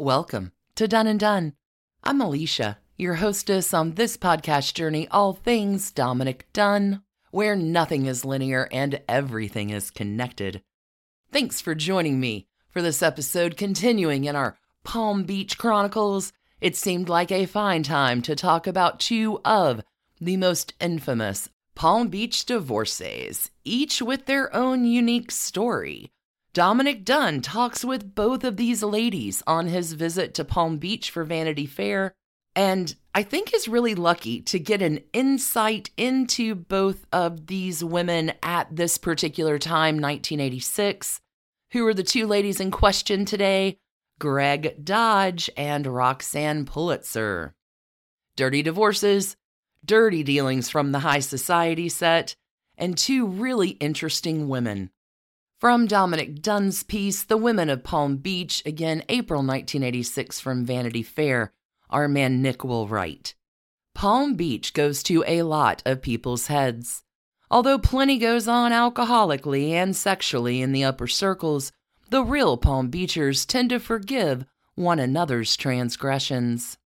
Welcome to Done and Dunne. I'm Alicia, your hostess on this podcast journey, all things Dominick Dunne, where nothing is linear and everything is connected. Thanks for joining me for this episode, continuing in our Palm Beach Chronicles. It seemed like a fine time to talk about two of the most infamous Palm Beach divorcees, each with their own unique story. Dominick Dunne talks with both of these ladies on his visit to Palm Beach for Vanity Fair, and I think is really lucky to get an insight into both of these women at this particular time, 1986. Who are the two ladies in question today? Gregg Dodge and Roxanne Pulitzer. Dirty divorces, dirty dealings from the high society set, and two really interesting women. From Dominick Dunne's piece, The Women of Palm Beach, again, April 1986 from Vanity Fair, our man Nick will write. Palm Beach goes to a lot of people's heads. Although plenty goes on alcoholically and sexually in the upper circles, the real Palm Beachers tend to forgive one another's transgressions.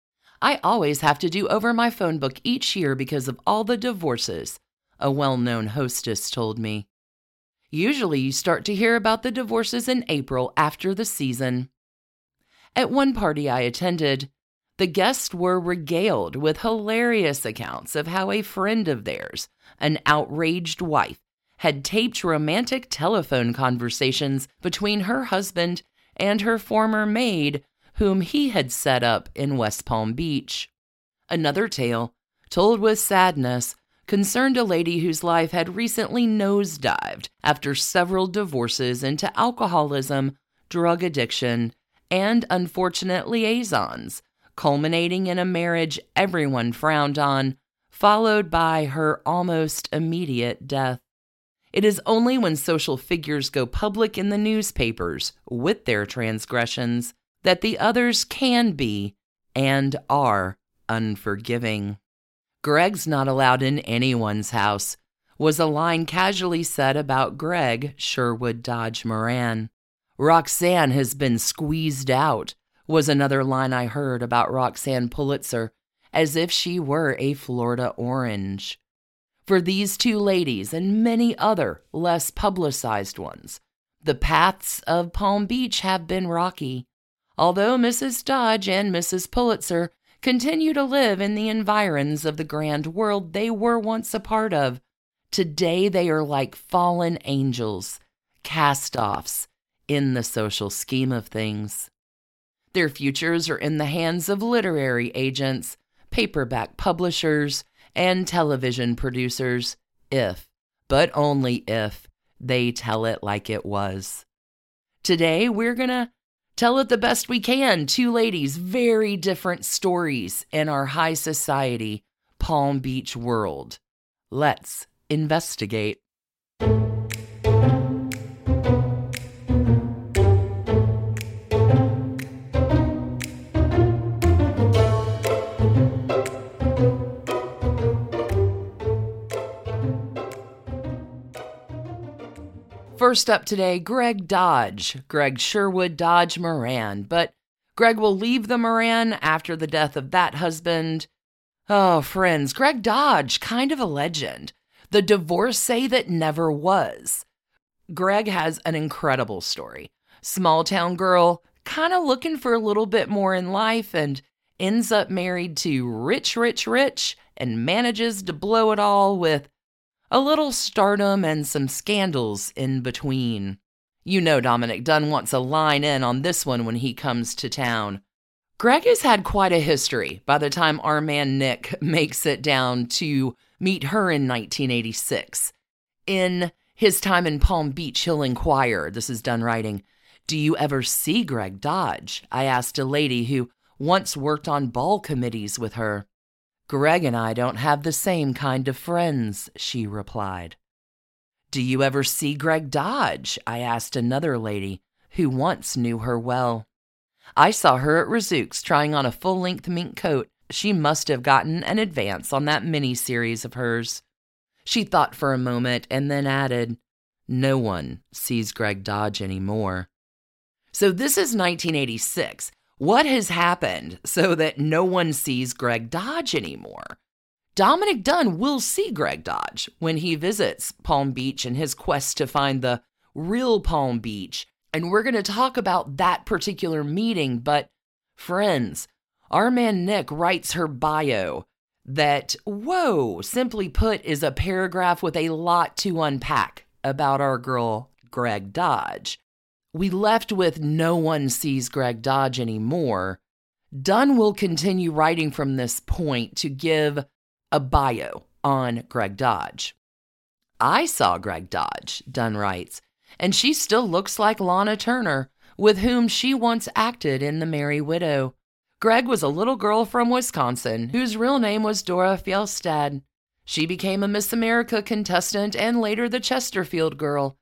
I always have to do over my phone book each year because of all the divorces, a well known hostess told me. Usually, you start to hear about the divorces in April after the season. At one party I attended, the guests were regaled with hilarious accounts of how a friend of theirs, an outraged wife, had taped romantic telephone conversations between her husband and her former maid, whom he had set up in West Palm Beach. Another tale, told with sadness, concerned a lady whose life had recently nosedived after several divorces into alcoholism, drug addiction, and unfortunate liaisons, culminating in a marriage everyone frowned on, followed by her almost immediate death. It is only when social figures go public in the newspapers with their transgressions that the others can be and are unforgiving. Gregg's not allowed in anyone's house, was a line casually said about Gregg Sherwood Dodge Moran. Roxanne has been squeezed out, was another line I heard about Roxanne Pulitzer, as if she were a Florida orange. For these two ladies and many other less publicized ones, the paths of Palm Beach have been rocky. Although Mrs. Dodge and Mrs. Pulitzer continue to live in the environs of the grand world they were once a part of. Today they are like fallen angels, cast offs in the social scheme of things. Their futures are in the hands of literary agents, paperback publishers, and television producers, if, but only if, they tell it like it was. Today, we're going to Tell it the best we can. Two ladies, very different stories in our high society, Palm Beach world. Let's investigate. First up today, Gregg Dodge, Gregg Sherwood Dodge Moran. But Gregg will leave the Moran after the death of that husband. Oh, friends, Gregg Dodge, kind of a legend. The divorcee that never was. Gregg has an incredible story. Small town girl, kind of looking for a little bit more in life, and ends up married to rich, rich, rich, and manages to blow it all with a little stardom and some scandals in between. You know Dominick Dunne wants a line in on this one when he comes to town. Gregg has had quite a history by the time our man Nick makes it down to meet her in 1986. In his time in Palm Beach, he'll inquire, this is Dunne writing, Do you ever see Gregg Dodge? I asked a lady who once worked on ball committees with her. Gregg and I don't have the same kind of friends, she replied. Do you ever see Gregg Dodge? I asked another lady who once knew her well. I saw her at Razook's trying on a full length mink coat. She must have gotten an advance on that mini series of hers. She thought for a moment and then added, No one sees Gregg Dodge anymore. So this is 1986. What has happened so that no one sees Gregg Dodge anymore? Dominick Dunne will see Gregg Dodge when he visits Palm Beach in his quest to find the real Palm Beach. And we're going to talk about that particular meeting. But, friends, our man Nick writes her bio that, whoa, simply put, is a paragraph with a lot to unpack about our girl, Gregg Dodge. We left with no one sees Gregg Dodge anymore. Dunne will continue writing from this point to give a bio on Gregg Dodge. I saw Gregg Dodge, Dunne writes, and she still looks like Lana Turner, with whom she once acted in The Merry Widow. Gregg was a little girl from Wisconsin whose real name was Dora Fjellstad. She became a Miss America contestant and later the Chesterfield girl.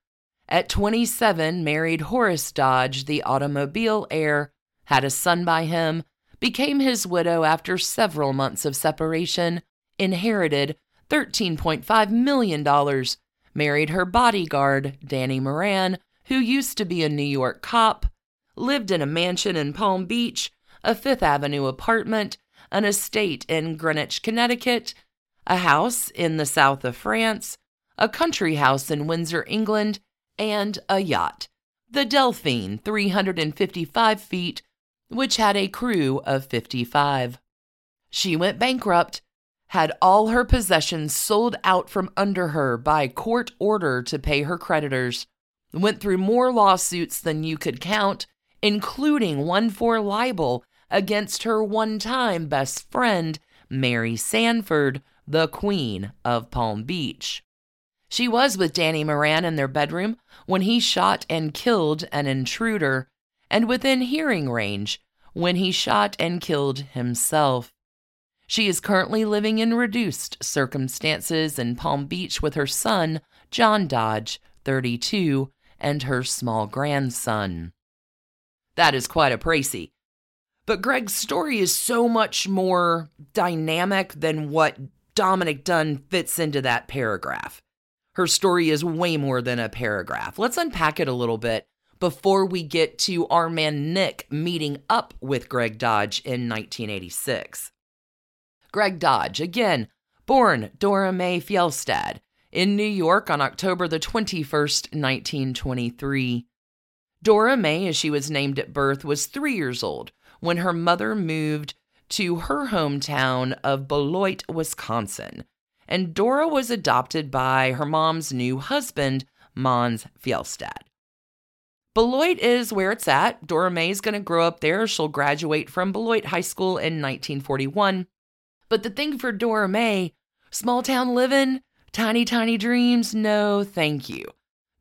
At 27, married Horace Dodge, the automobile heir, had a son by him, became his widow after several months of separation, inherited $13.5 million, married her bodyguard, Danny Moran, who used to be a New York cop, lived in a mansion in Palm Beach, a Fifth Avenue apartment, an estate in Greenwich, Connecticut, a house in the south of France, a country house in Windsor, England, and a yacht, the Delphine, 355 feet, which had a crew of 55. She went bankrupt had all her possessions sold out from under her by court order to pay her creditors, went through more lawsuits than you could count, including one for libel against her one time best friend, Mary Sanford, the Queen of Palm Beach. She was with Danny Moran in their bedroom when he shot and killed an intruder, and within hearing range when he shot and killed himself. She is currently living in reduced circumstances in Palm Beach with her son, John Dodge, 32, and her small grandson. That is quite a précis. But Gregg's story is so much more dynamic than what Dominick Dunne fits into that paragraph. Her story is way more than a paragraph. Let's unpack it a little bit before we get to our man Nick meeting up with Gregg Dodge in 1986. Gregg Dodge, again, born Dora Mae Fjellstad in New York on October the 21st, 1923. Dora Mae, as she was named at birth, was three years old when her mother moved to her hometown of Beloit, Wisconsin, and Dora was adopted by her mom's new husband, Mons Fjellstad. Beloit is where it's at. Dora Mae's going to grow up there. She'll graduate from Beloit High School in 1941 but the thing for Dora Mae, small town living, tiny, tiny dreams, no thank you.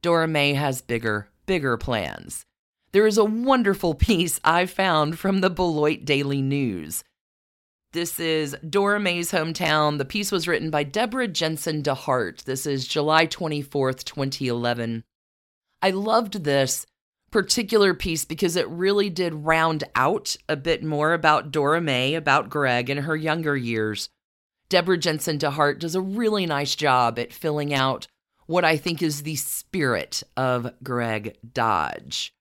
Dora Mae has bigger, bigger plans. There is a wonderful piece I found from the Beloit Daily News. This is Dora May's hometown. The piece was written by Deborah Jensen DeHart. This is July 24th, 2011. I loved this particular piece because it really did round out a bit more about Dora May, about Gregg in her younger years. Deborah Jensen DeHart does a really nice job at filling out what I think is the spirit of Gregg Dodge.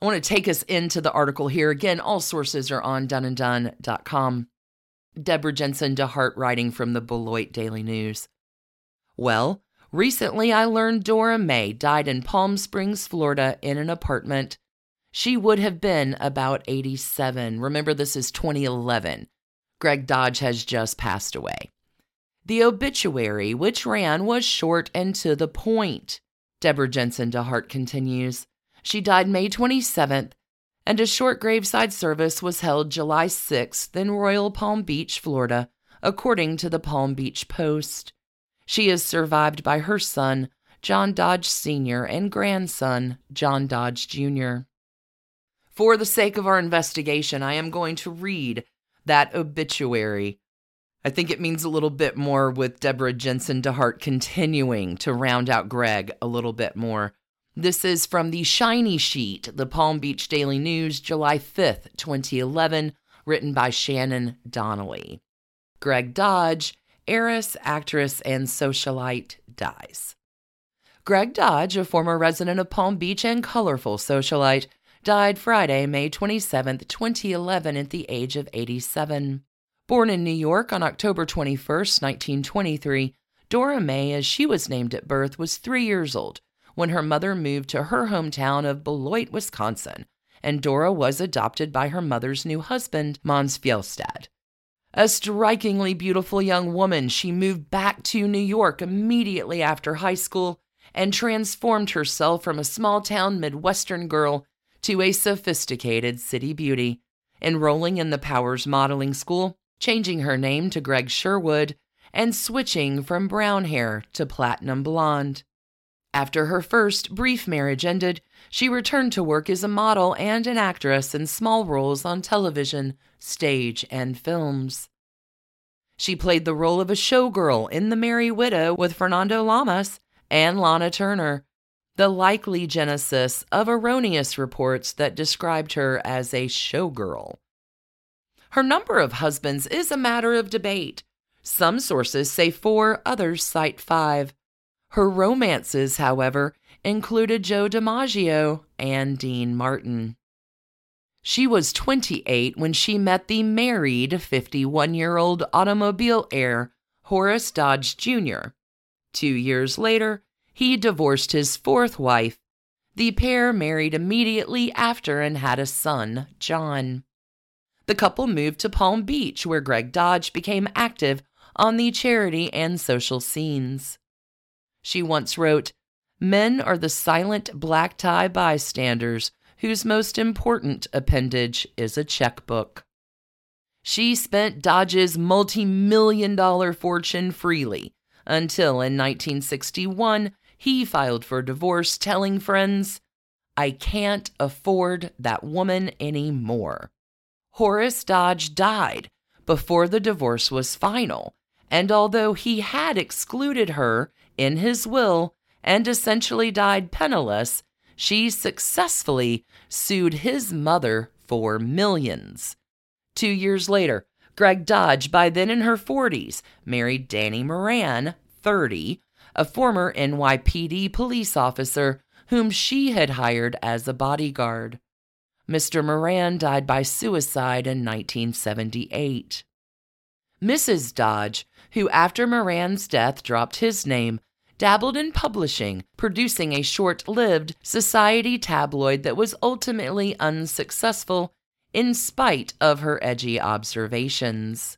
I want to take us into the article here. Again, all sources are on doneanddunne.com. Deborah Jensen DeHart writing from the Beloit Daily News. Well, Recently, I learned Dora May died in Palm Springs, Florida, in an apartment. She would have been about 87. Remember, this is 2011. Gregg Dodge has just passed away. The obituary, which ran, was short and to the point. Deborah Jensen DeHart continues. She died May 27th, and a short graveside service was held July 6th in Royal Palm Beach, Florida, according to the Palm Beach Post. She is survived by her son, John Dodge Sr., and grandson, John Dodge Jr. For the sake of our investigation, I am going to read that obituary. I think it means a little bit more with Deborah Jensen DeHart continuing to round out Gregg a little bit more. This is from the Shiny Sheet, the Palm Beach Daily News, July 5th, 2011, written by Shannon Donnelly. Gregg Dodge heiress, actress, and socialite dies. Gregg Dodge, a former resident of Palm Beach and colorful socialite, died Friday, May 27, 2011, at the age of 87. Born in New York on October 21, 1923, Dora May, as she was named at birth, was three years old when her mother moved to her hometown of Beloit, Wisconsin, and Dora was adopted by her mother's new husband, Mons Fjellstad. A strikingly beautiful young woman, she moved back to New York immediately after high school and transformed herself from a small town Midwestern girl to a sophisticated city beauty, enrolling in the Powers Modeling School, changing her name to Gregg Sherwood, and switching from brown hair to platinum blonde. After her first brief marriage ended, she returned to work as a model and an actress in small roles on television, stage, and films. She played the role of a showgirl in The Merry Widow with Fernando Lamas and Lana Turner, the likely genesis of erroneous reports that described her as a showgirl. Her number of husbands is a matter of debate. Some sources say four, others cite five. Her romances, however, included Joe DiMaggio and Dean Martin. She was 28 when she met the married 51 year old automobile heir, Horace Dodge Jr. Two years later, he divorced his fourth wife. The pair married immediately after and had a son, John. The couple moved to Palm Beach, where Gregg Dodge became active on the charity and social scenes. She once wrote, Men are the silent black tie bystanders whose most important appendage is a checkbook. She spent Dodge's multi million dollar fortune freely until in 1961 he filed for divorce, telling friends, I can't afford that woman anymore. Horace Dodge died before the divorce was final, and although he had excluded her in his will and essentially died penniless, she successfully sued his mother for millions. Two years later, Gregg Dodge, by then in her 40s, married Danny Moran, 30, a former NYPD police officer whom she had hired as a bodyguard. Mr. Moran died by suicide in 1978. Mrs. Dodge who after Moran's death dropped his name, dabbled in publishing, producing a short lived society tabloid that was ultimately unsuccessful in spite of her edgy observations.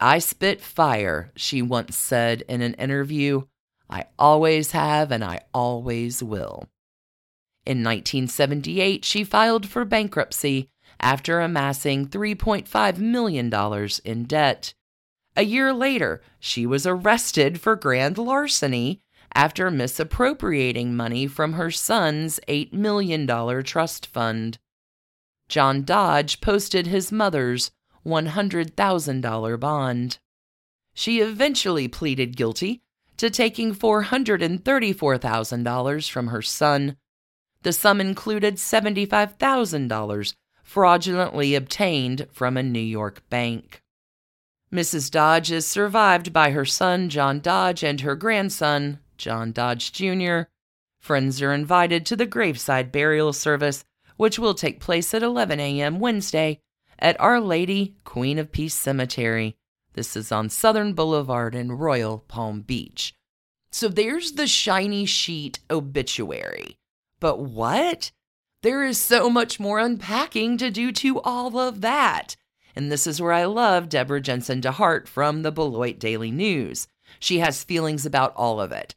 I spit fire, she once said in an interview. I always have and I always will. In 1978, she filed for bankruptcy after amassing $3.5 million in debt. A year later, she was arrested for grand larceny after misappropriating money from her son's $8 million trust fund. John Dodge posted his mother's $100,000 bond. She eventually pleaded guilty to taking $434,000 from her son. The sum included $75,000 fraudulently obtained from a New York bank. Mrs. Dodge is survived by her son, John Dodge, and her grandson, John Dodge Jr. Friends are invited to the graveside burial service, which will take place at 11 a.m. Wednesday at Our Lady, Queen of Peace Cemetery. This is on Southern Boulevard in Royal Palm Beach. So there's the shiny sheet obituary. But what? There is so much more unpacking to do to all of that. And this is where I love Deborah Jensen DeHart from the Beloit Daily News. She has feelings about all of it.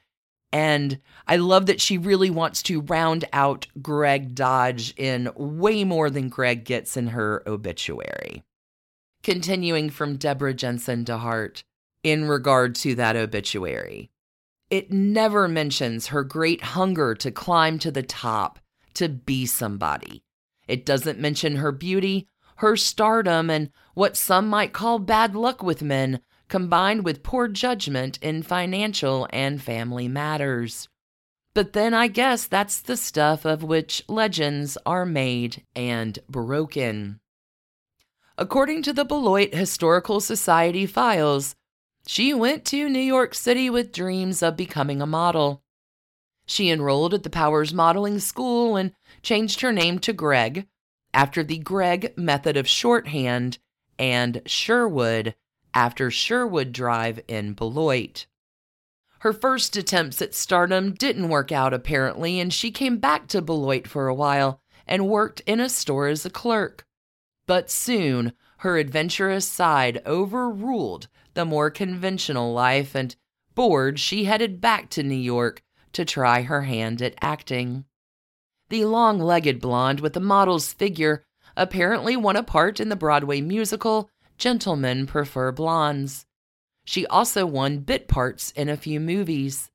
And I love that she really wants to round out Gregg Dodge in way more than Gregg gets in her obituary. Continuing from Deborah Jensen DeHart in regard to that obituary, it never mentions her great hunger to climb to the top, to be somebody. It doesn't mention her beauty her stardom, and what some might call bad luck with men, combined with poor judgment in financial and family matters. But then I guess that's the stuff of which legends are made and broken. According to the Beloit Historical Society files, she went to New York City with dreams of becoming a model. She enrolled at the Powers Modeling School and changed her name to Gregg after the Gregg method of shorthand and Sherwood after Sherwood Drive in Beloit. Her first attempts at stardom didn't work out, apparently, and she came back to Beloit for a while and worked in a store as a clerk. But soon, her adventurous side overruled the more conventional life, and bored, she headed back to New York to try her hand at acting. The long legged blonde with the model's figure apparently won a part in the Broadway musical Gentlemen Prefer Blondes. She also won bit parts in a few movies.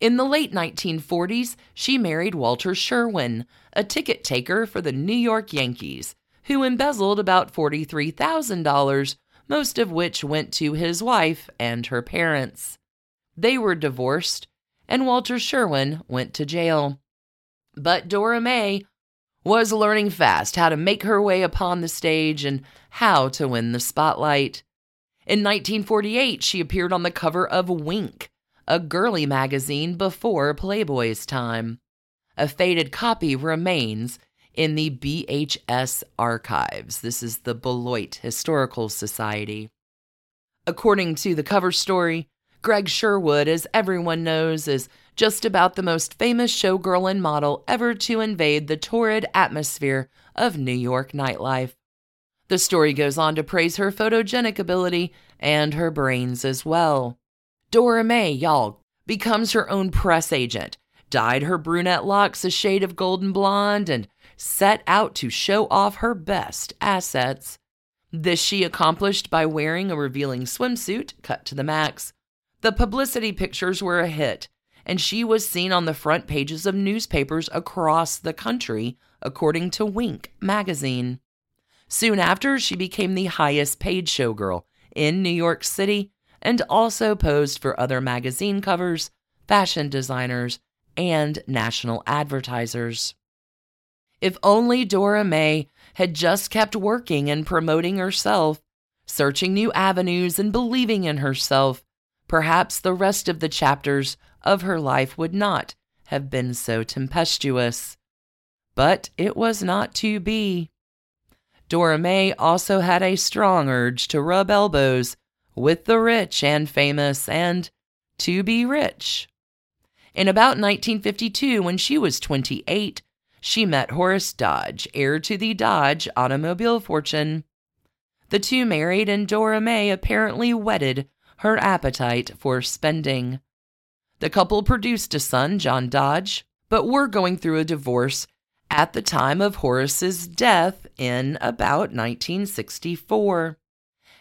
In the late 1940s, she married Walter Sherwin, a ticket taker for the New York Yankees, who embezzled about $43,000, most of which went to his wife and her parents. They were divorced, and Walter Sherwin went to jail. But Dora May was learning fast how to make her way upon the stage and how to win the spotlight. In 1948, she appeared on the cover of Wink, a girly magazine before Playboy's time. A faded copy remains in the BHS archives. This is the Beloit Historical Society. According to the cover story, Gregg Sherwood, as everyone knows, is just about the most famous showgirl and model ever to invade the torrid atmosphere of New York nightlife. The story goes on to praise her photogenic ability and her brains as well. Dora May, y'all, becomes her own press agent, dyed her brunette locks a shade of golden blonde, and set out to show off her best assets. This she accomplished by wearing a revealing swimsuit cut to the max. The publicity pictures were a hit, and she was seen on the front pages of newspapers across the country, according to Wink magazine. Soon after, she became the highest paid showgirl in New York City and also posed for other magazine covers, fashion designers, and national advertisers. If only Dora May had just kept working and promoting herself, searching new avenues and believing in herself, perhaps the rest of the chapters of her life would not have been so tempestuous. But it was not to be. Dora May also had a strong urge to rub elbows with the rich and famous and to be rich. In about 1952, when she was 28, she met Horace Dodge, heir to the Dodge automobile fortune. The two married, and Dora May apparently whetted her appetite for spending. The couple produced a son, John Dodge, but were going through a divorce at the time of Horace's death in about 1964.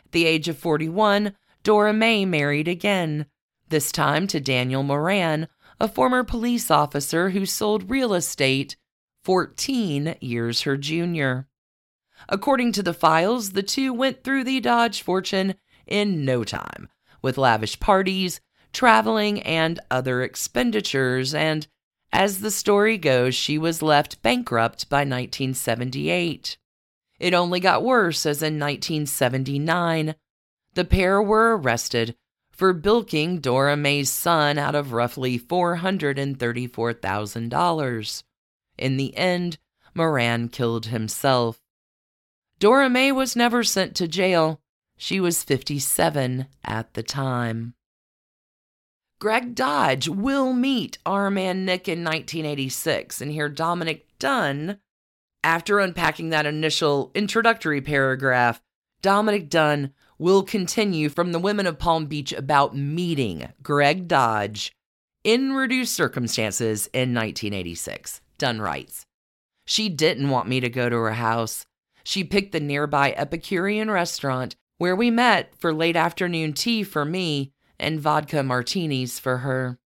At the age of 41, Dora May married again, this time to Daniel Moran, a former police officer who sold real estate 14 years her junior. According to the files, the two went through the Dodge fortune in no time, with lavish parties, traveling, and other expenditures, and as the story goes, she was left bankrupt by 1978. It only got worse as in 1979, the pair were arrested for bilking Dora May's son out of roughly $434,000. In the end, Moran killed himself. Dora May was never sent to jail. She was 57 at the time. Gregg Dodge will meet our man Nick in 1986 and hear Dominick Dunne. After unpacking that initial introductory paragraph, Dominick Dunne will continue from the women of Palm Beach about meeting Gregg Dodge in reduced circumstances in 1986. Dunne writes She didn't want me to go to her house. She picked the nearby Epicurean restaurant where we met for late afternoon tea for me and vodka martinis for her.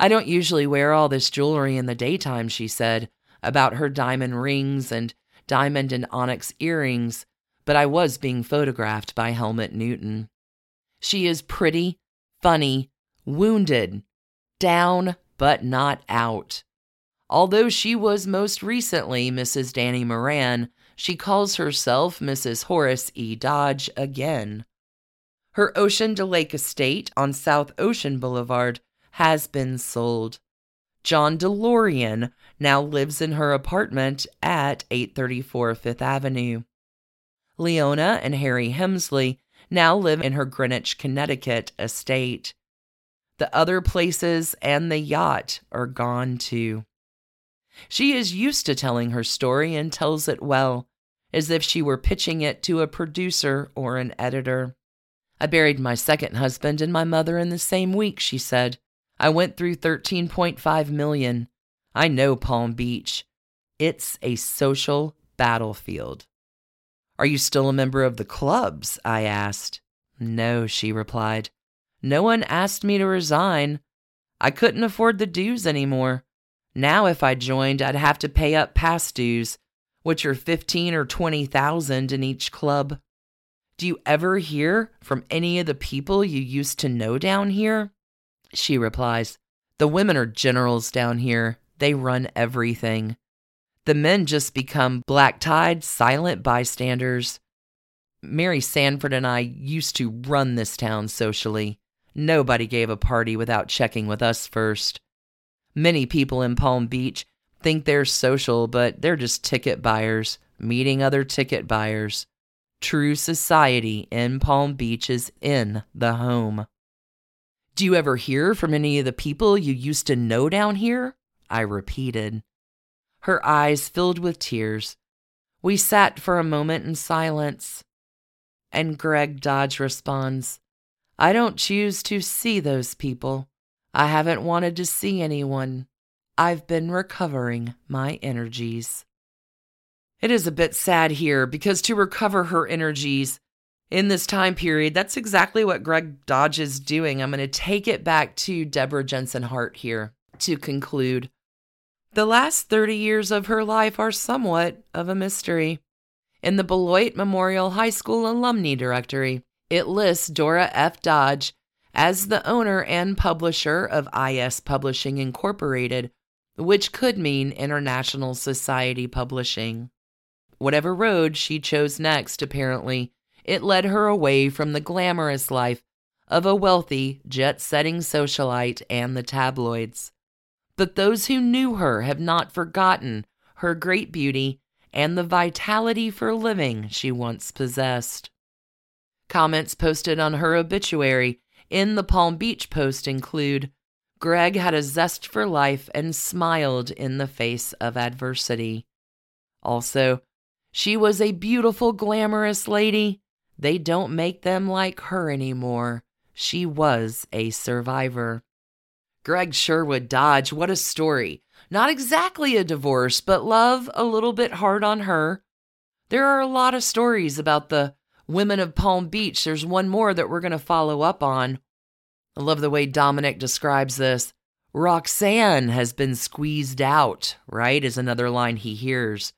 I don't usually wear all this jewelry in the daytime, she said, about her diamond rings and diamond and onyx earrings, but I was being photographed by Helmut Newton. She is pretty, funny, wounded, down but not out. Although she was most recently Mrs. Danny Moran, she calls herself Mrs. Horace E. Dodge again. Her Ocean to Lake estate on South Ocean Boulevard has been sold. John DeLorean now lives in her apartment at 834 Fifth Avenue. Leona and Harry Helmsley now live in her Greenwich, Connecticut estate. The other places and the yacht are gone too. She is used to telling her story and tells it well, as if she were pitching it to a producer or an editor. I buried my second husband and my mother in the same week, she said. I went through 13.5 million. I know Palm Beach. It's a social battlefield. Are you still a member of the clubs? I asked. No, she replied. No one asked me to resign. I couldn't afford the dues anymore. Now, if I joined, I'd have to pay up past dues, which are fifteen or twenty thousand in each club. Do you ever hear from any of the people you used to know down here? She replies, The women are generals down here. They run everything. The men just become black tied, silent bystanders. Mary Sanford and I used to run this town socially. Nobody gave a party without checking with us first. Many people in Palm Beach think they're social, but they're just ticket buyers, meeting other ticket buyers. True society in Palm Beach is in the home. Do you ever hear from any of the people you used to know down here? I repeated. Her eyes filled with tears. We sat for a moment in silence. And Gregg Dodge responds, I don't choose to see those people. I haven't wanted to see anyone. I've been recovering my energies. It is a bit sad here because to recover her energies in this time period, that's exactly what Gregg Dodge is doing. I'm going to take it back to Deborah Jensen Hart here to conclude. The last 30 years of her life are somewhat of a mystery. In the Beloit Memorial High School Alumni Directory, it lists Dora F. Dodge as the owner and publisher of IS Publishing Incorporated, which could mean International Society Publishing. Whatever road she chose next, apparently, it led her away from the glamorous life of a wealthy, jet setting socialite and the tabloids but those who knew her have not forgotten her great beauty and the vitality for living she once possessed. Comments posted on her obituary in the Palm Beach Post include Gregg had a zest for life and smiled in the face of adversity. Also, she was a beautiful, glamorous lady. They don't make them like her anymore. She was a survivor. Gregg Sherwood Dodge, what a story. Not exactly a divorce, but love a little bit hard on her. There are a lot of stories about the women of Palm Beach. There's one more that we're going to follow up on. I love the way Dominick describes this. Roxanne has been squeezed out, right? Is another line he hears.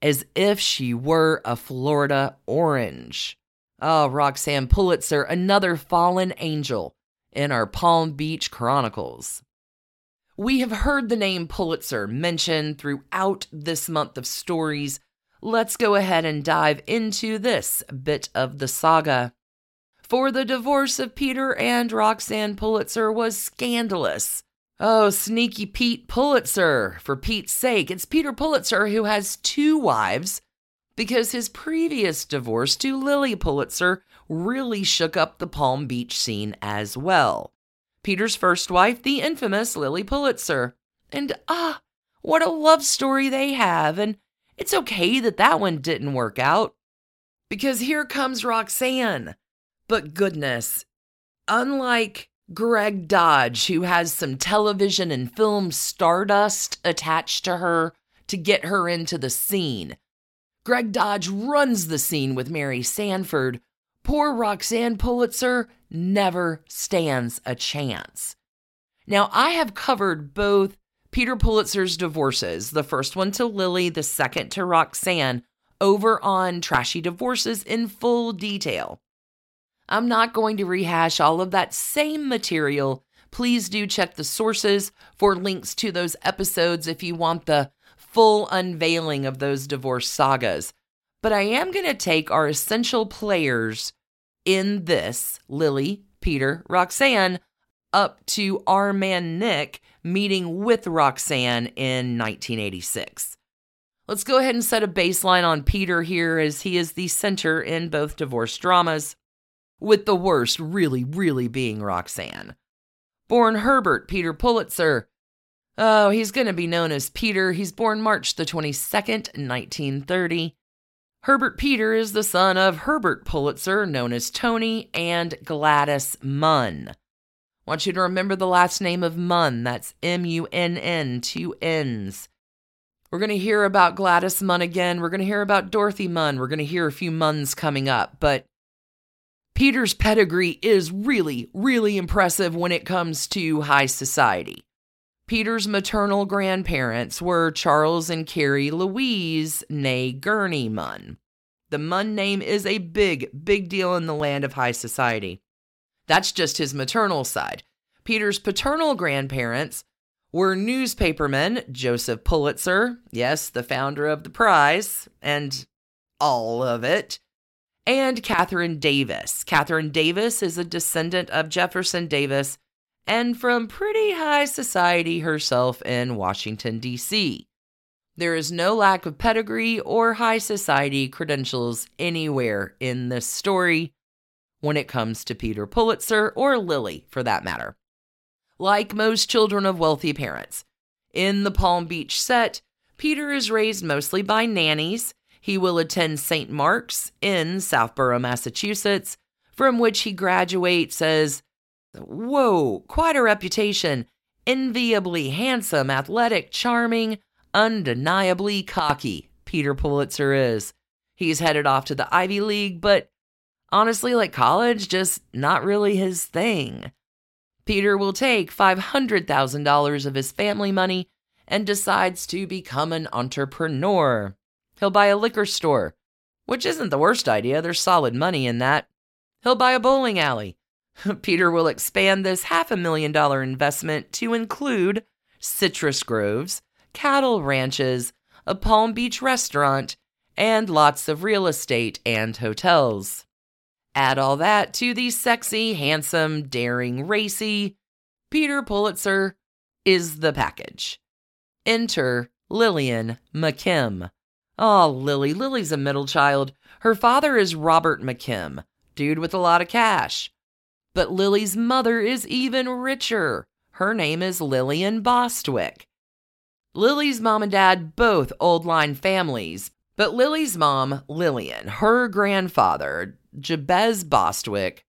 As if she were a Florida orange. Oh, Roxanne Pulitzer, another fallen angel in our Palm Beach Chronicles. We have heard the name Pulitzer mentioned throughout this month of stories. Let's go ahead and dive into this bit of the saga. For the divorce of Peter and Roxanne Pulitzer was scandalous. Oh, sneaky Pete Pulitzer, for Pete's sake. It's Peter Pulitzer who has two wives because his previous divorce to Lilly Pulitzer really shook up the Palm Beach scene as well. Peter's first wife, the infamous Lilly Pulitzer. And ah, what a love story they have. And it's okay that that one didn't work out. Because here comes Roxanne. But goodness, unlike Gregg Dodge, who has some television and film stardust attached to her to get her into the scene, Gregg Dodge runs the scene with Mary Sanford, Poor Roxanne Pulitzer never stands a chance. Now, I have covered both Peter Pulitzer's divorces, the first one to Lilly, the second to Roxanne, over on Trashy Divorces in full detail. I'm not going to rehash all of that same material. Please do check the sources for links to those episodes if you want the full unveiling of those divorce sagas but I am going to take our essential players in this Lilly, Peter, Roxanne, up to our man Nick, meeting with Roxanne in 1986. Let's go ahead and set a baseline on Peter here as he is the center in both divorce dramas, with the worst really, really being Roxanne. Born Herbert Peter Pulitzer. Oh, he's going to be known as Peter. He's born March the 22nd, 1930. Herbert Peter is the son of Herbert Pulitzer, known as Tony, and Gladys Munn. Want you to remember the last name of Munn. That's M U N N, two N's. We're going to hear about Gladys Munn again. We're going to hear about Dorothy Munn. We're going to hear a few Munns coming up. But Peter's pedigree is really, really impressive when it comes to high society. Peter's maternal grandparents were Charles and Carrie Louise, née Gurney Munn. The Munn name is a big, big deal in the land of high society. That's just his maternal side. Peter's paternal grandparents were newspapermen Joseph Pulitzer, yes, the founder of the prize, and all of it, and Catherine Davis. Catherine Davis is a descendant of Jefferson Davis and from pretty high society herself in Washington, D.C. There is no lack of pedigree or high society credentials anywhere in this story when it comes to Peter Pulitzer or Lilly, for that matter like most children of wealthy parents. In the Palm Beach set, Peter is raised mostly by nannies. He will attend St. Mark's in Southborough, Massachusetts, from which he graduates as, whoa, quite a reputation, enviably handsome, athletic, charming, undeniably cocky. Peter Pulitzer is. He's headed off to the Ivy League, but honestly, like college, just not really his thing. Peter will take $500,000 of his family money and decides to become an entrepreneur. He'll buy a liquor store, which isn't the worst idea, there's solid money in that. He'll buy a bowling alley. Peter will expand this half a million dollar investment to include citrus groves, cattle ranches, a Palm Beach restaurant, and lots of real estate and hotels. Add all that to the sexy, handsome, daring, racy Peter Pulitzer is the package. Enter Lillian McKim. Oh, Lilly. Lilly's a middle child. Her father is Robert McKim, dude with a lot of cash. But Lilly's mother is even richer. Her name is Lillian Bostwick. Lilly's mom and dad both old line families, but Lilly's mom, Lillian, her grandfather, Jabez Bostwick,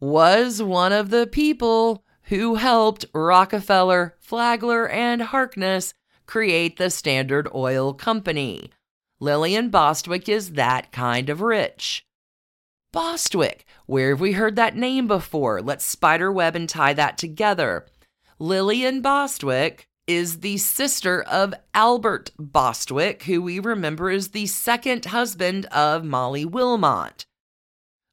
was one of the people who helped Rockefeller, Flagler, and Harkness create the Standard Oil Company. Lillian Bostwick is that kind of rich. Bostwick, where have we heard that name before? Let's spiderweb and tie that together. Lillian Bostwick is the sister of Albert Bostwick, who we remember is the second husband of Molly Wilmot.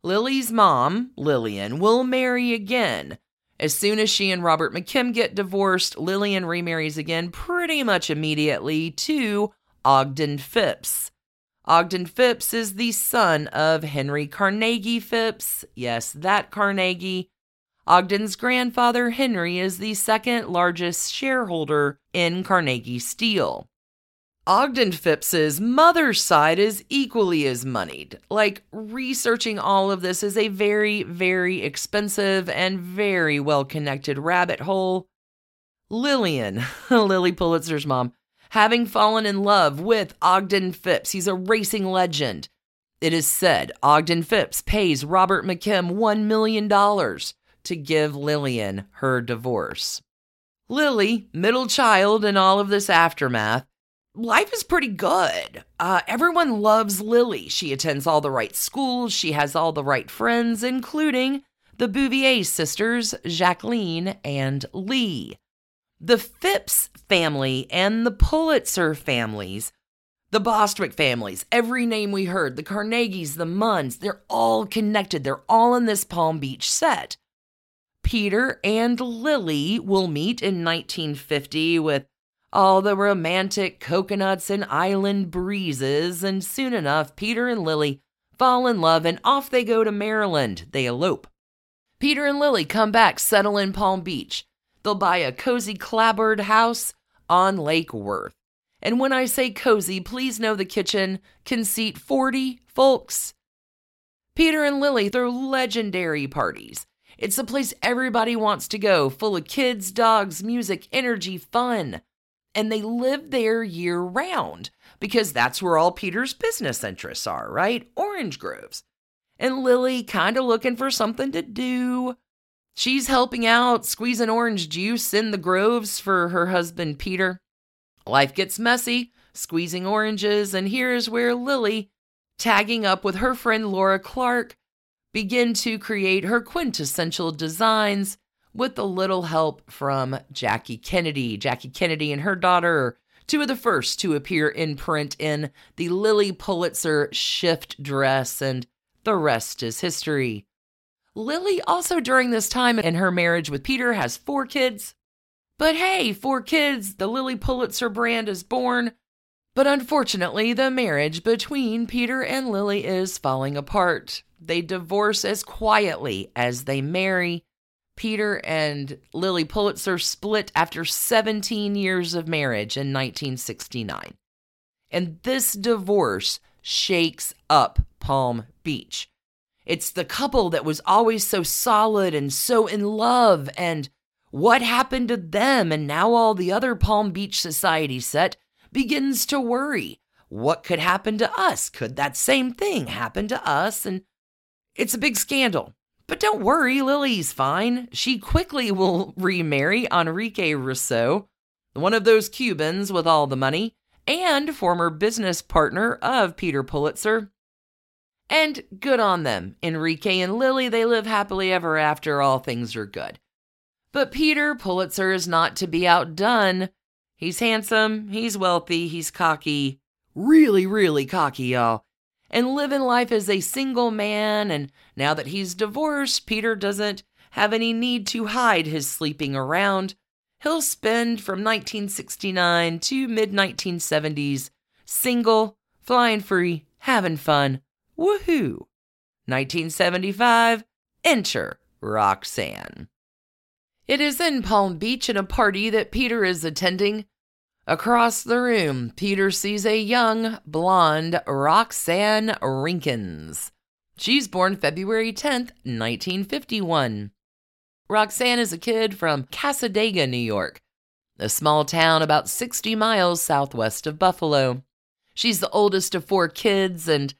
Lilly's mom, Lillian, will marry again. As soon as she and Robert McKim get divorced, Lillian remarries again pretty much immediately to Ogden Phipps. Ogden Phipps is the son of Henry Carnegie Phipps. Yes, that Carnegie. Ogden's grandfather, Henry, is the second largest shareholder in Carnegie Steel. Ogden Phipps's mother's side is equally as moneyed. Like, researching all of this is a very, very expensive and very well connected rabbit hole. Lillian, Lilly Pulitzer's mom, having fallen in love with Ogden Phipps, he's a racing legend. It is said Ogden Phipps pays Robert McKim $1 million to give Lillian her divorce. Lilly, middle child in all of this aftermath, life is pretty good. Uh, everyone loves Lilly. She attends all the right schools, she has all the right friends, including the Bouvier sisters, Jacqueline and Lee. The Phipps family and the Pulitzer families, the Bostwick families, every name we heard, the Carnegies, the Munns, they're all connected. They're all in this Palm Beach set. Peter and Lilly will meet in 1950 with all the romantic coconuts and island breezes, and soon enough, Peter and Lilly fall in love and off they go to Maryland. They elope. Peter and Lilly come back, settle in Palm Beach. they'll buy a cozy clapboard house on Lake Worth. And when I say cozy, please know the kitchen can seat 40 folks. Peter and Lilly throw legendary parties. It's a place everybody wants to go, full of kids, dogs, music, energy, fun. And they live there year round because that's where all Peter's business interests are, right? Orange groves. And Lilly kind of looking for something to do. She's helping out, squeezing orange juice in the groves for her husband Peter. Life gets messy, squeezing oranges, and here's where Lilly, tagging up with her friend Laura Clark, begin to create her quintessential designs with a little help from Jackie Kennedy. Jackie Kennedy and her daughter two of the first to appear in print in the Lilly Pulitzer shift dress, and the rest is history. Lilly also during this time in her marriage with Peter has four kids. But hey, four kids, the Lilly Pulitzer brand is born. But unfortunately, the marriage between Peter and Lilly is falling apart. They divorce as quietly as they marry. Peter and Lilly Pulitzer split after 17 years of marriage in 1969. And this divorce shakes up Palm Beach. It's the couple that was always so solid and so in love. And what happened to them? And now all the other Palm Beach society set begins to worry. What could happen to us? Could that same thing happen to us? And it's a big scandal. But don't worry, Lilly's fine. She quickly will remarry Enrique Rousseau, one of those Cubans with all the money, and former business partner of Peter Pulitzer, and good on them. Enrique and Lilly, they live happily ever after, all things are good. But Peter Pulitzer is not to be outdone. He's handsome, he's wealthy, he's cocky. Really, really cocky, y'all. And living life as a single man, and now that he's divorced, Peter doesn't have any need to hide his sleeping around. He'll spend from 1969 to mid 1970s single, flying free, having fun, Woohoo! 1975, enter Roxanne. It is in Palm Beach at a party that Peter is attending. Across the room, Peter sees a young, blonde Roxanne Rinkins. She's born February 10th, 1951. Roxanne is a kid from Cassadaga, New York, a small town about 60 miles southwest of Buffalo. She's the oldest of four kids and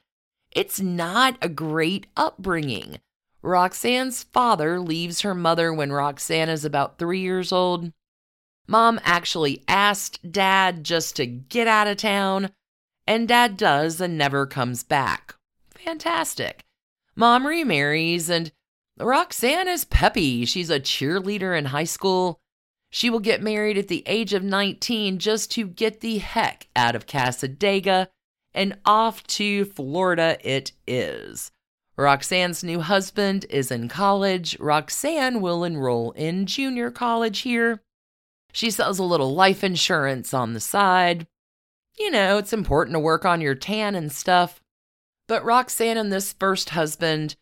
it's not a great upbringing. Roxanne's father leaves her mother when Roxanne is about three years old. Mom actually asked Dad just to get out of town, and Dad does and never comes back. Fantastic. Mom remarries, and Roxanne is peppy. She's a cheerleader in high school. She will get married at the age of 19 just to get the heck out of Cassadaga and off to Florida it is. Roxanne's new husband is in college. Roxanne will enroll in junior college here. She sells a little life insurance on the side. You know, it's important to work on your tan and stuff. But Roxanne and this first husband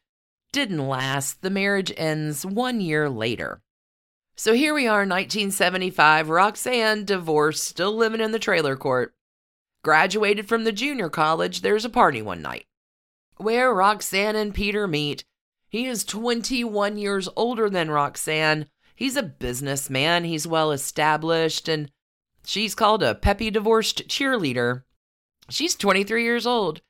didn't last. The marriage ends one year later. So here we are, 1975. Roxanne divorced, still living in the trailer court graduated from the junior college, there's a party one night where Roxanne and Peter meet. He is 21 years older than Roxanne. He's a businessman, he's well established, and she's called a peppy divorced cheerleader. She's 23 years old.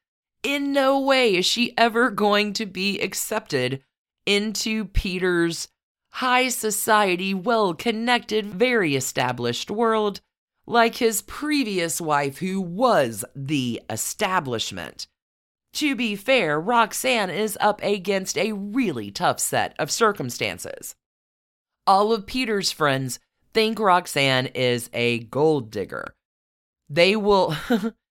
In no way is she ever going to be accepted into Peter's high society, well connected, very established world like his previous wife, who was the establishment. To be fair, Roxanne is up against a really tough set of circumstances. All of Peter's friends think Roxanne is a gold digger. They will.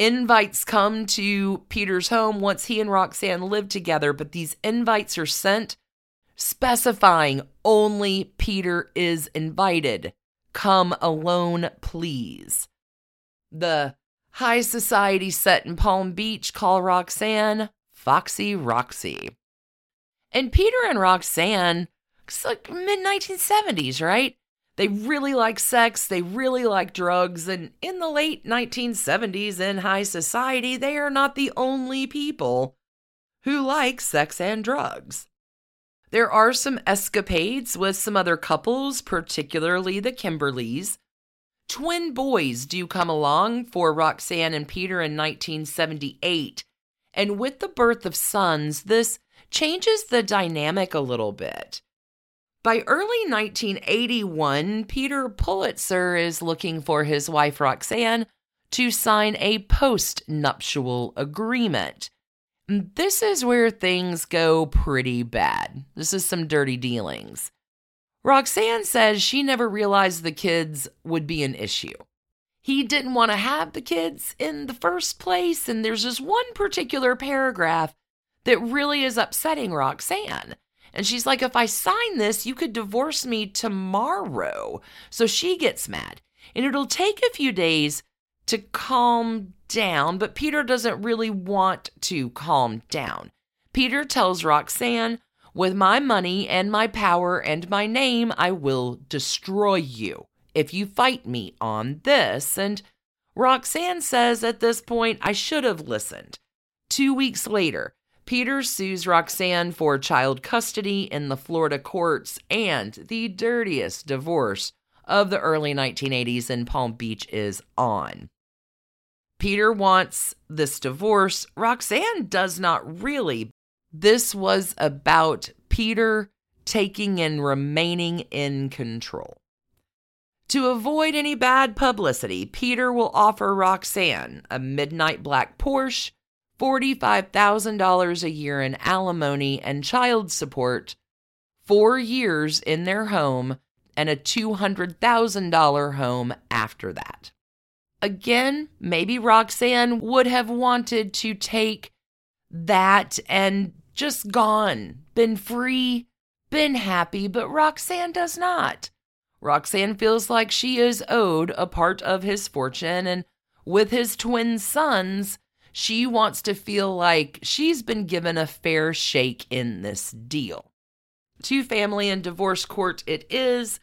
invites come to Peter's home once he and Roxanne live together, but these invites are sent specifying only Peter is invited. Come alone, please. The high society set in Palm Beach call Roxanne Foxy Roxy. And Peter and Roxanne, it's like mid 1970s, right? They really like sex, they really like drugs, and in the late 1970s in high society, they are not the only people who like sex and drugs. There are some escapades with some other couples, particularly the Kimberlys. Twin boys do come along for Roxanne and Peter in 1978. And with the birth of sons, this changes the dynamic a little bit. By early 1981, Peter Pulitzer is looking for his wife Roxanne to sign a post nuptial agreement. This is where things go pretty bad. This is some dirty dealings. Roxanne says she never realized the kids would be an issue. He didn't want to have the kids in the first place, and there's just one particular paragraph that really is upsetting Roxanne. And she's like, if I sign this, you could divorce me tomorrow. So she gets mad. And it'll take a few days to calm down, but Peter doesn't really want to calm down. Peter tells Roxanne, with my money and my power and my name, I will destroy you if you fight me on this. And Roxanne says at this point, I should have listened. Two weeks later, Peter sues Roxanne for child custody in the Florida courts and the dirtiest divorce of the early 1980s in Palm Beach is on. Peter wants this divorce. Roxanne does not really. This was about Peter taking and remaining in control. To avoid any bad publicity, Peter will offer Roxanne a midnight black Porsche $45,000 a year in alimony and child support, four years in their home, and a $200,000 home after that. Again, maybe Roxanne would have wanted to take that and just gone, been free, been happy, but Roxanne does not. Roxanne feels like she is owed a part of his fortune, and with his twin sons, she wants to feel like she's been given a fair shake in this deal. To family and divorce court, it is.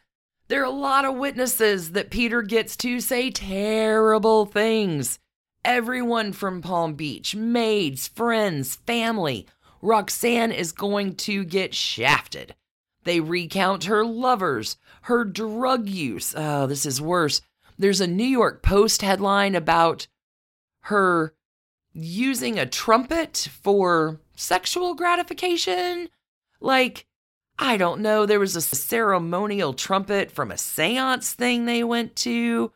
There are a lot of witnesses that Peter gets to say terrible things. Everyone from Palm Beach, maids, friends, family. Roxanne is going to get shafted. They recount her lovers, her drug use. Oh, this is worse. There's a New York Post headline about her using a trumpet for sexual gratification. Like, I don't know, there was a ceremonial trumpet from a seance thing they went to.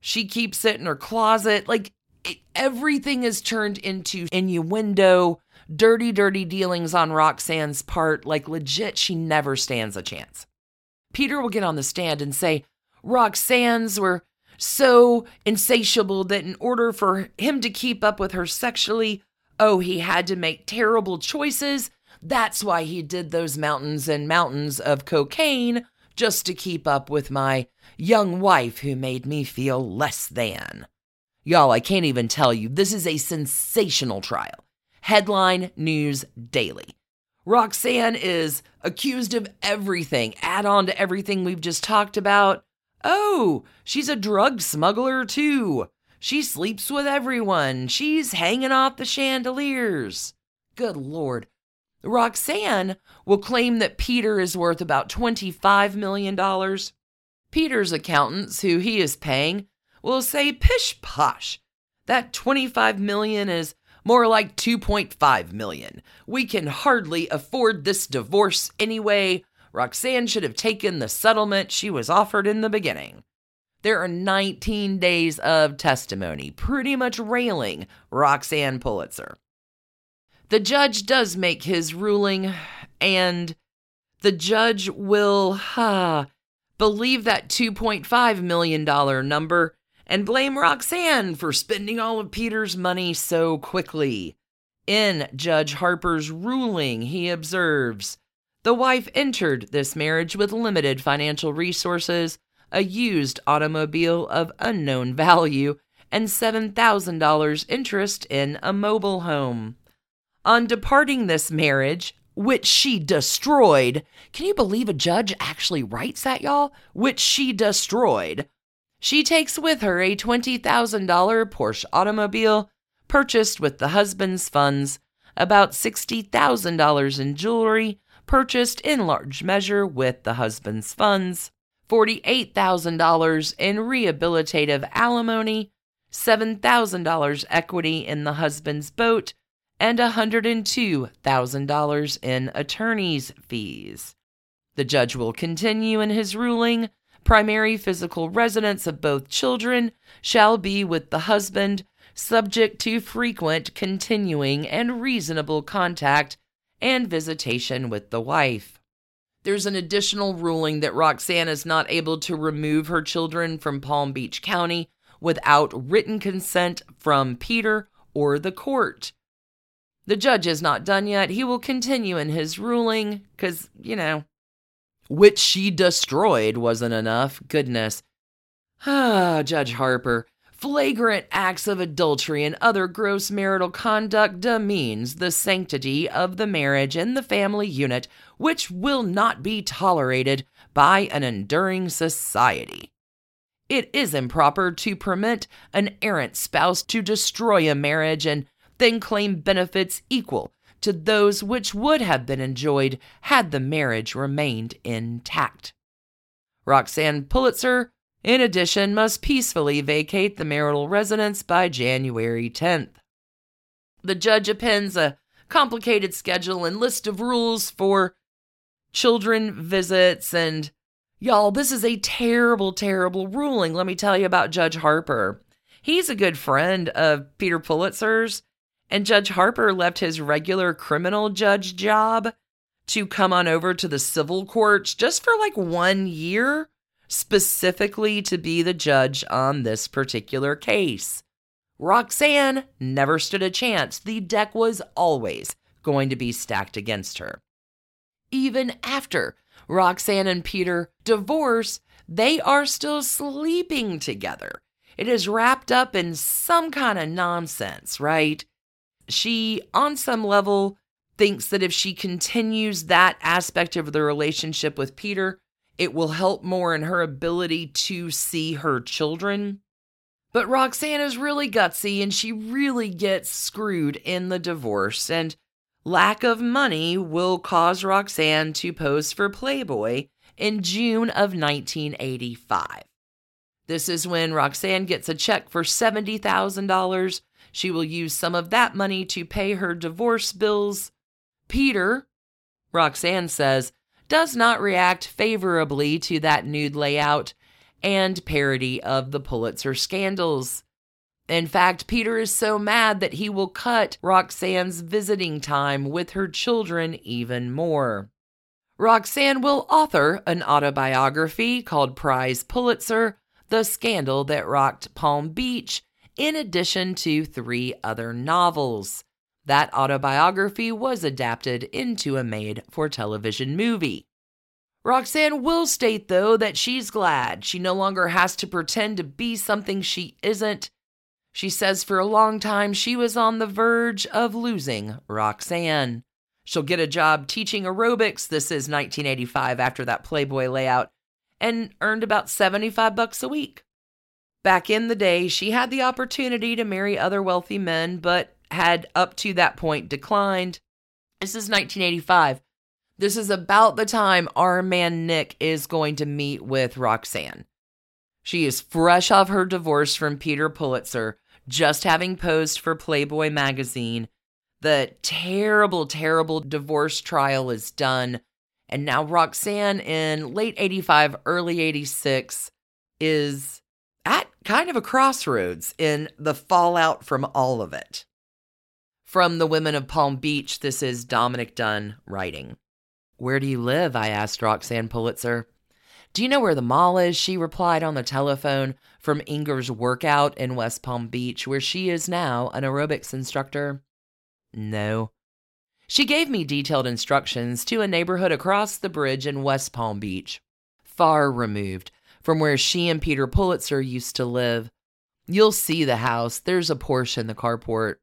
She keeps it in her closet. Like, it, everything is turned into innuendo, dirty, dirty dealings on Roxanne's part. Like, legit, she never stands a chance. Peter will get on the stand and say, Roxanne's were so insatiable that in order for him to keep up with her sexually, oh, he had to make terrible choices. That's why he did those mountains and mountains of cocaine just to keep up with my young wife who made me feel less than. Y'all, I can't even tell you, this is a sensational trial. Headline News Daily. Roxanne is accused of everything, add on to everything we've just talked about. Oh, she's a drug smuggler too. She sleeps with everyone. She's hanging off the chandeliers. Good Lord. Roxanne will claim that Peter is worth about $25 million. Peter's accountants, who he is paying, will say pish posh. That 25 million is more like 2.5 million. We can hardly afford this divorce anyway. Roxanne should have taken the settlement she was offered in the beginning. There are 19 days of testimony, pretty much railing Roxanne Pulitzer. The judge does make his ruling, and the judge will uh, believe that $2.5 million number and blame Roxanne for spending all of Peter's money so quickly. In Judge Harper's ruling, he observes the wife entered this marriage with limited financial resources, a used automobile of unknown value, and $7,000 interest in a mobile home. On departing this marriage, which she destroyed. Can you believe a judge actually writes that, y'all? Which she destroyed. She takes with her a $20,000 Porsche automobile purchased with the husband's funds, about $60,000 in jewelry purchased in large measure with the husband's funds, $48,000 in rehabilitative alimony, $7,000 equity in the husband's boat, and $102,000 in attorney's fees. The judge will continue in his ruling. Primary physical residence of both children shall be with the husband, subject to frequent, continuing, and reasonable contact and visitation with the wife. There's an additional ruling that Roxanne is not able to remove her children from Palm Beach County without written consent from Peter or the court. The judge is not done yet. He will continue in his ruling because, you know, which she destroyed wasn't enough. Goodness. Ah, Judge Harper. Flagrant acts of adultery and other gross marital conduct demeans the sanctity of the marriage and the family unit, which will not be tolerated by an enduring society. It is improper to permit an errant spouse to destroy a marriage and then claim benefits equal to those which would have been enjoyed had the marriage remained intact. Roxanne Pulitzer, in addition, must peacefully vacate the marital residence by January 10th. The judge appends a complicated schedule and list of rules for children visits and y'all this is a terrible terrible ruling let me tell you about judge harper he's a good friend of peter pulitzer's and Judge Harper left his regular criminal judge job to come on over to the civil courts just for like one year, specifically to be the judge on this particular case. Roxanne never stood a chance. The deck was always going to be stacked against her. Even after Roxanne and Peter divorce, they are still sleeping together. It is wrapped up in some kind of nonsense, right? she, on some level, thinks that if she continues that aspect of the relationship with Peter, it will help more in her ability to see her children. But Roxanne is really gutsy and she really gets screwed in the divorce, and lack of money will cause Roxanne to pose for Playboy in June of 1985. This is when Roxanne gets a check for $70,000 she will use some of that money to pay her divorce bills. Peter, Roxanne says, does not react favorably to that nude layout and parody of the Pulitzer scandals. In fact, Peter is so mad that he will cut Roxanne's visiting time with her children even more. Roxanne will author an autobiography called Prize Pulitzer The Scandal That Rocked Palm Beach in addition to three other novels. That autobiography was adapted into a made for television movie. Roxanne will state, though, that she's glad she no longer has to pretend to be something she isn't. She says for a long time she was on the verge of losing Roxanne. She'll get a job teaching aerobics. This is 1985 after that Playboy layout and earned about 75 bucks a week. Back in the day, she had the opportunity to marry other wealthy men, but had up to that point declined. This is 1985. This is about the time our man Nick is going to meet with Roxanne. She is fresh off her divorce from Peter Pulitzer, just having posed for Playboy magazine. The terrible, terrible divorce trial is done. And now Roxanne in late 85, early 86 is at kind of a crossroads in the fallout from all of it. From the women of Palm Beach, this is Dominick Dunne writing. Where do you live? I asked Roxanne Pulitzer. Do you know where the mall is? She replied on the telephone from Inger's workout in West Palm Beach, where she is now an aerobics instructor. No. She gave me detailed instructions to a neighborhood across the bridge in West Palm Beach, far removed from where she and Peter Pulitzer used to live. You'll see the house. There's a Porsche in the carport.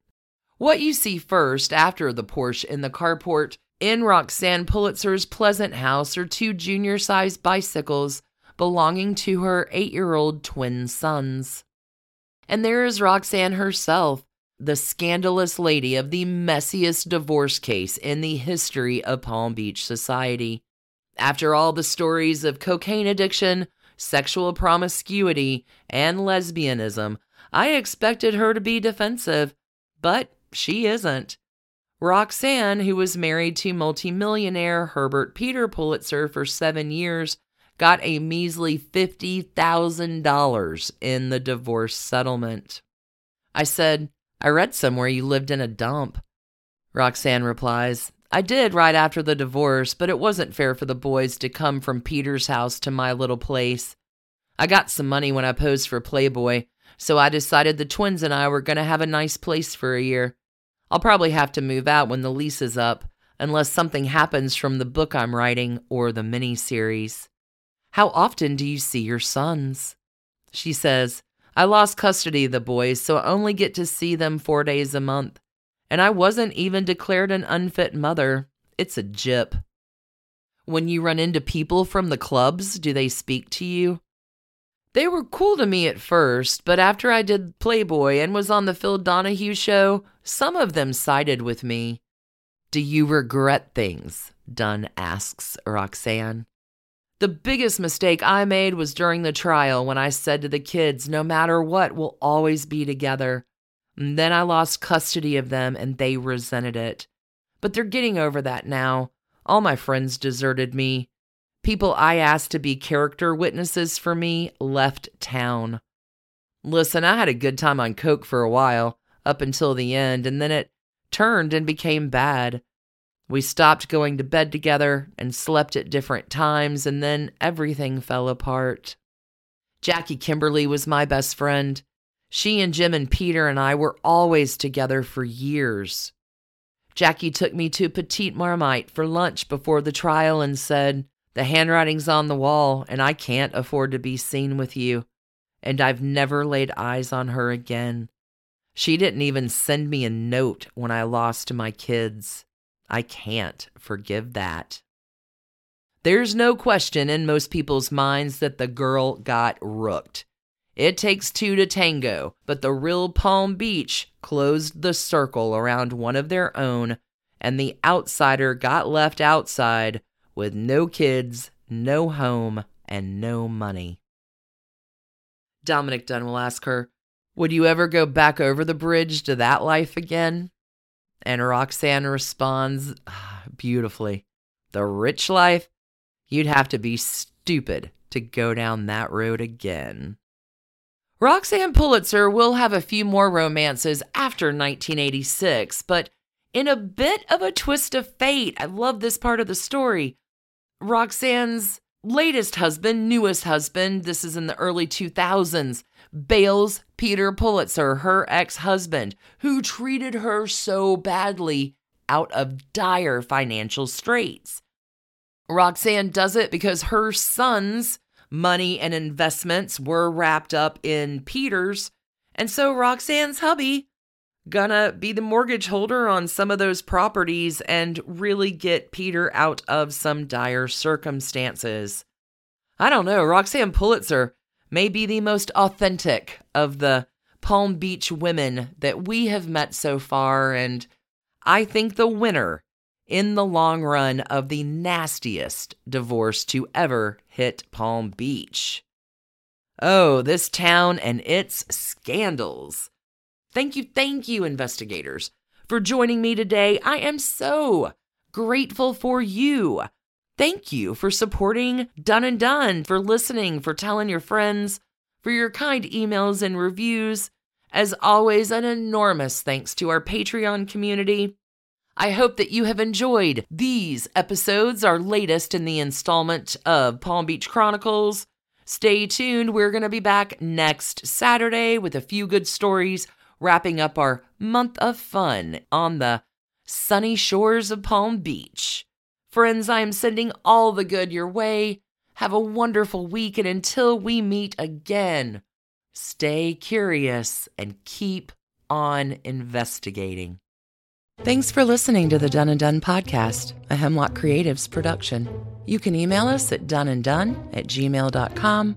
What you see first after the Porsche in the carport In Roxanne Pulitzer's pleasant house are two junior sized bicycles belonging to her eight year old twin sons. And there is Roxanne herself, the scandalous lady of the messiest divorce case in the history of Palm Beach society. After all the stories of cocaine addiction, sexual promiscuity, and lesbianism, I expected her to be defensive, but she isn't. Roxanne, who was married to multimillionaire Herbert Peter Pulitzer for seven years, got a measly $50,000 in the divorce settlement. I said, I read somewhere you lived in a dump. Roxanne replies, I did right after the divorce, but it wasn't fair for the boys to come from Peter's house to my little place. I got some money when I posed for Playboy, so I decided the twins and I were going to have a nice place for a year. I'll probably have to move out when the lease is up, unless something happens from the book I'm writing or the mini series. How often do you see your sons? She says, I lost custody of the boys, so I only get to see them four days a month. And I wasn't even declared an unfit mother. It's a jip. When you run into people from the clubs, do they speak to you? They were cool to me at first, but after I did Playboy and was on the Phil Donahue show, some of them sided with me. Do you regret things? Dunne asks Roxanne. The biggest mistake I made was during the trial when I said to the kids, no matter what, we'll always be together. And then I lost custody of them and they resented it. But they're getting over that now. All my friends deserted me. People I asked to be character witnesses for me left town. Listen, I had a good time on Coke for a while, up until the end, and then it turned and became bad. We stopped going to bed together and slept at different times, and then everything fell apart. Jackie Kimberly was my best friend. She and Jim and Peter and I were always together for years. Jackie took me to Petite Marmite for lunch before the trial and said, the handwriting's on the wall, and I can't afford to be seen with you. And I've never laid eyes on her again. She didn't even send me a note when I lost my kids. I can't forgive that. There's no question in most people's minds that the girl got rooked. It takes two to tango, but the real Palm Beach closed the circle around one of their own, and the outsider got left outside with no kids, no home, and no money. Dominick Dunne will ask her, Would you ever go back over the bridge to that life again? And Roxanne responds ah, beautifully, The rich life? You'd have to be stupid to go down that road again. Roxanne Pulitzer will have a few more romances after 1986, but in a bit of a twist of fate, I love this part of the story. Roxanne's latest husband, newest husband, this is in the early 2000s, bails Peter Pulitzer, her ex husband, who treated her so badly out of dire financial straits. Roxanne does it because her son's money and investments were wrapped up in Peter's, and so Roxanne's hubby gonna be the mortgage holder on some of those properties and really get Peter out of some dire circumstances. I don't know, Roxanne Pulitzer may be the most authentic of the Palm Beach women that we have met so far, and I think the winner in the long run of the nastiest divorce to ever hit Palm Beach. Oh, this town and its scandals. Thank you, thank you, investigators, for joining me today. I am so grateful for you. Thank you for supporting Done and Dunne, for listening, for telling your friends, for your kind emails and reviews. As always, an enormous thanks to our Patreon community. I hope that you have enjoyed these episodes, our latest in the installment of Palm Beach Chronicles. Stay tuned. We're going to be back next Saturday with a few good stories wrapping up our month of fun on the sunny shores of Palm Beach. Friends, I am sending all the good your way. Have a wonderful week, and until we meet again, stay curious and keep on investigating. Thanks for listening to the Done and Dunne podcast, a Hemlock Creatives production. You can email us at doneanddone at gmail.com.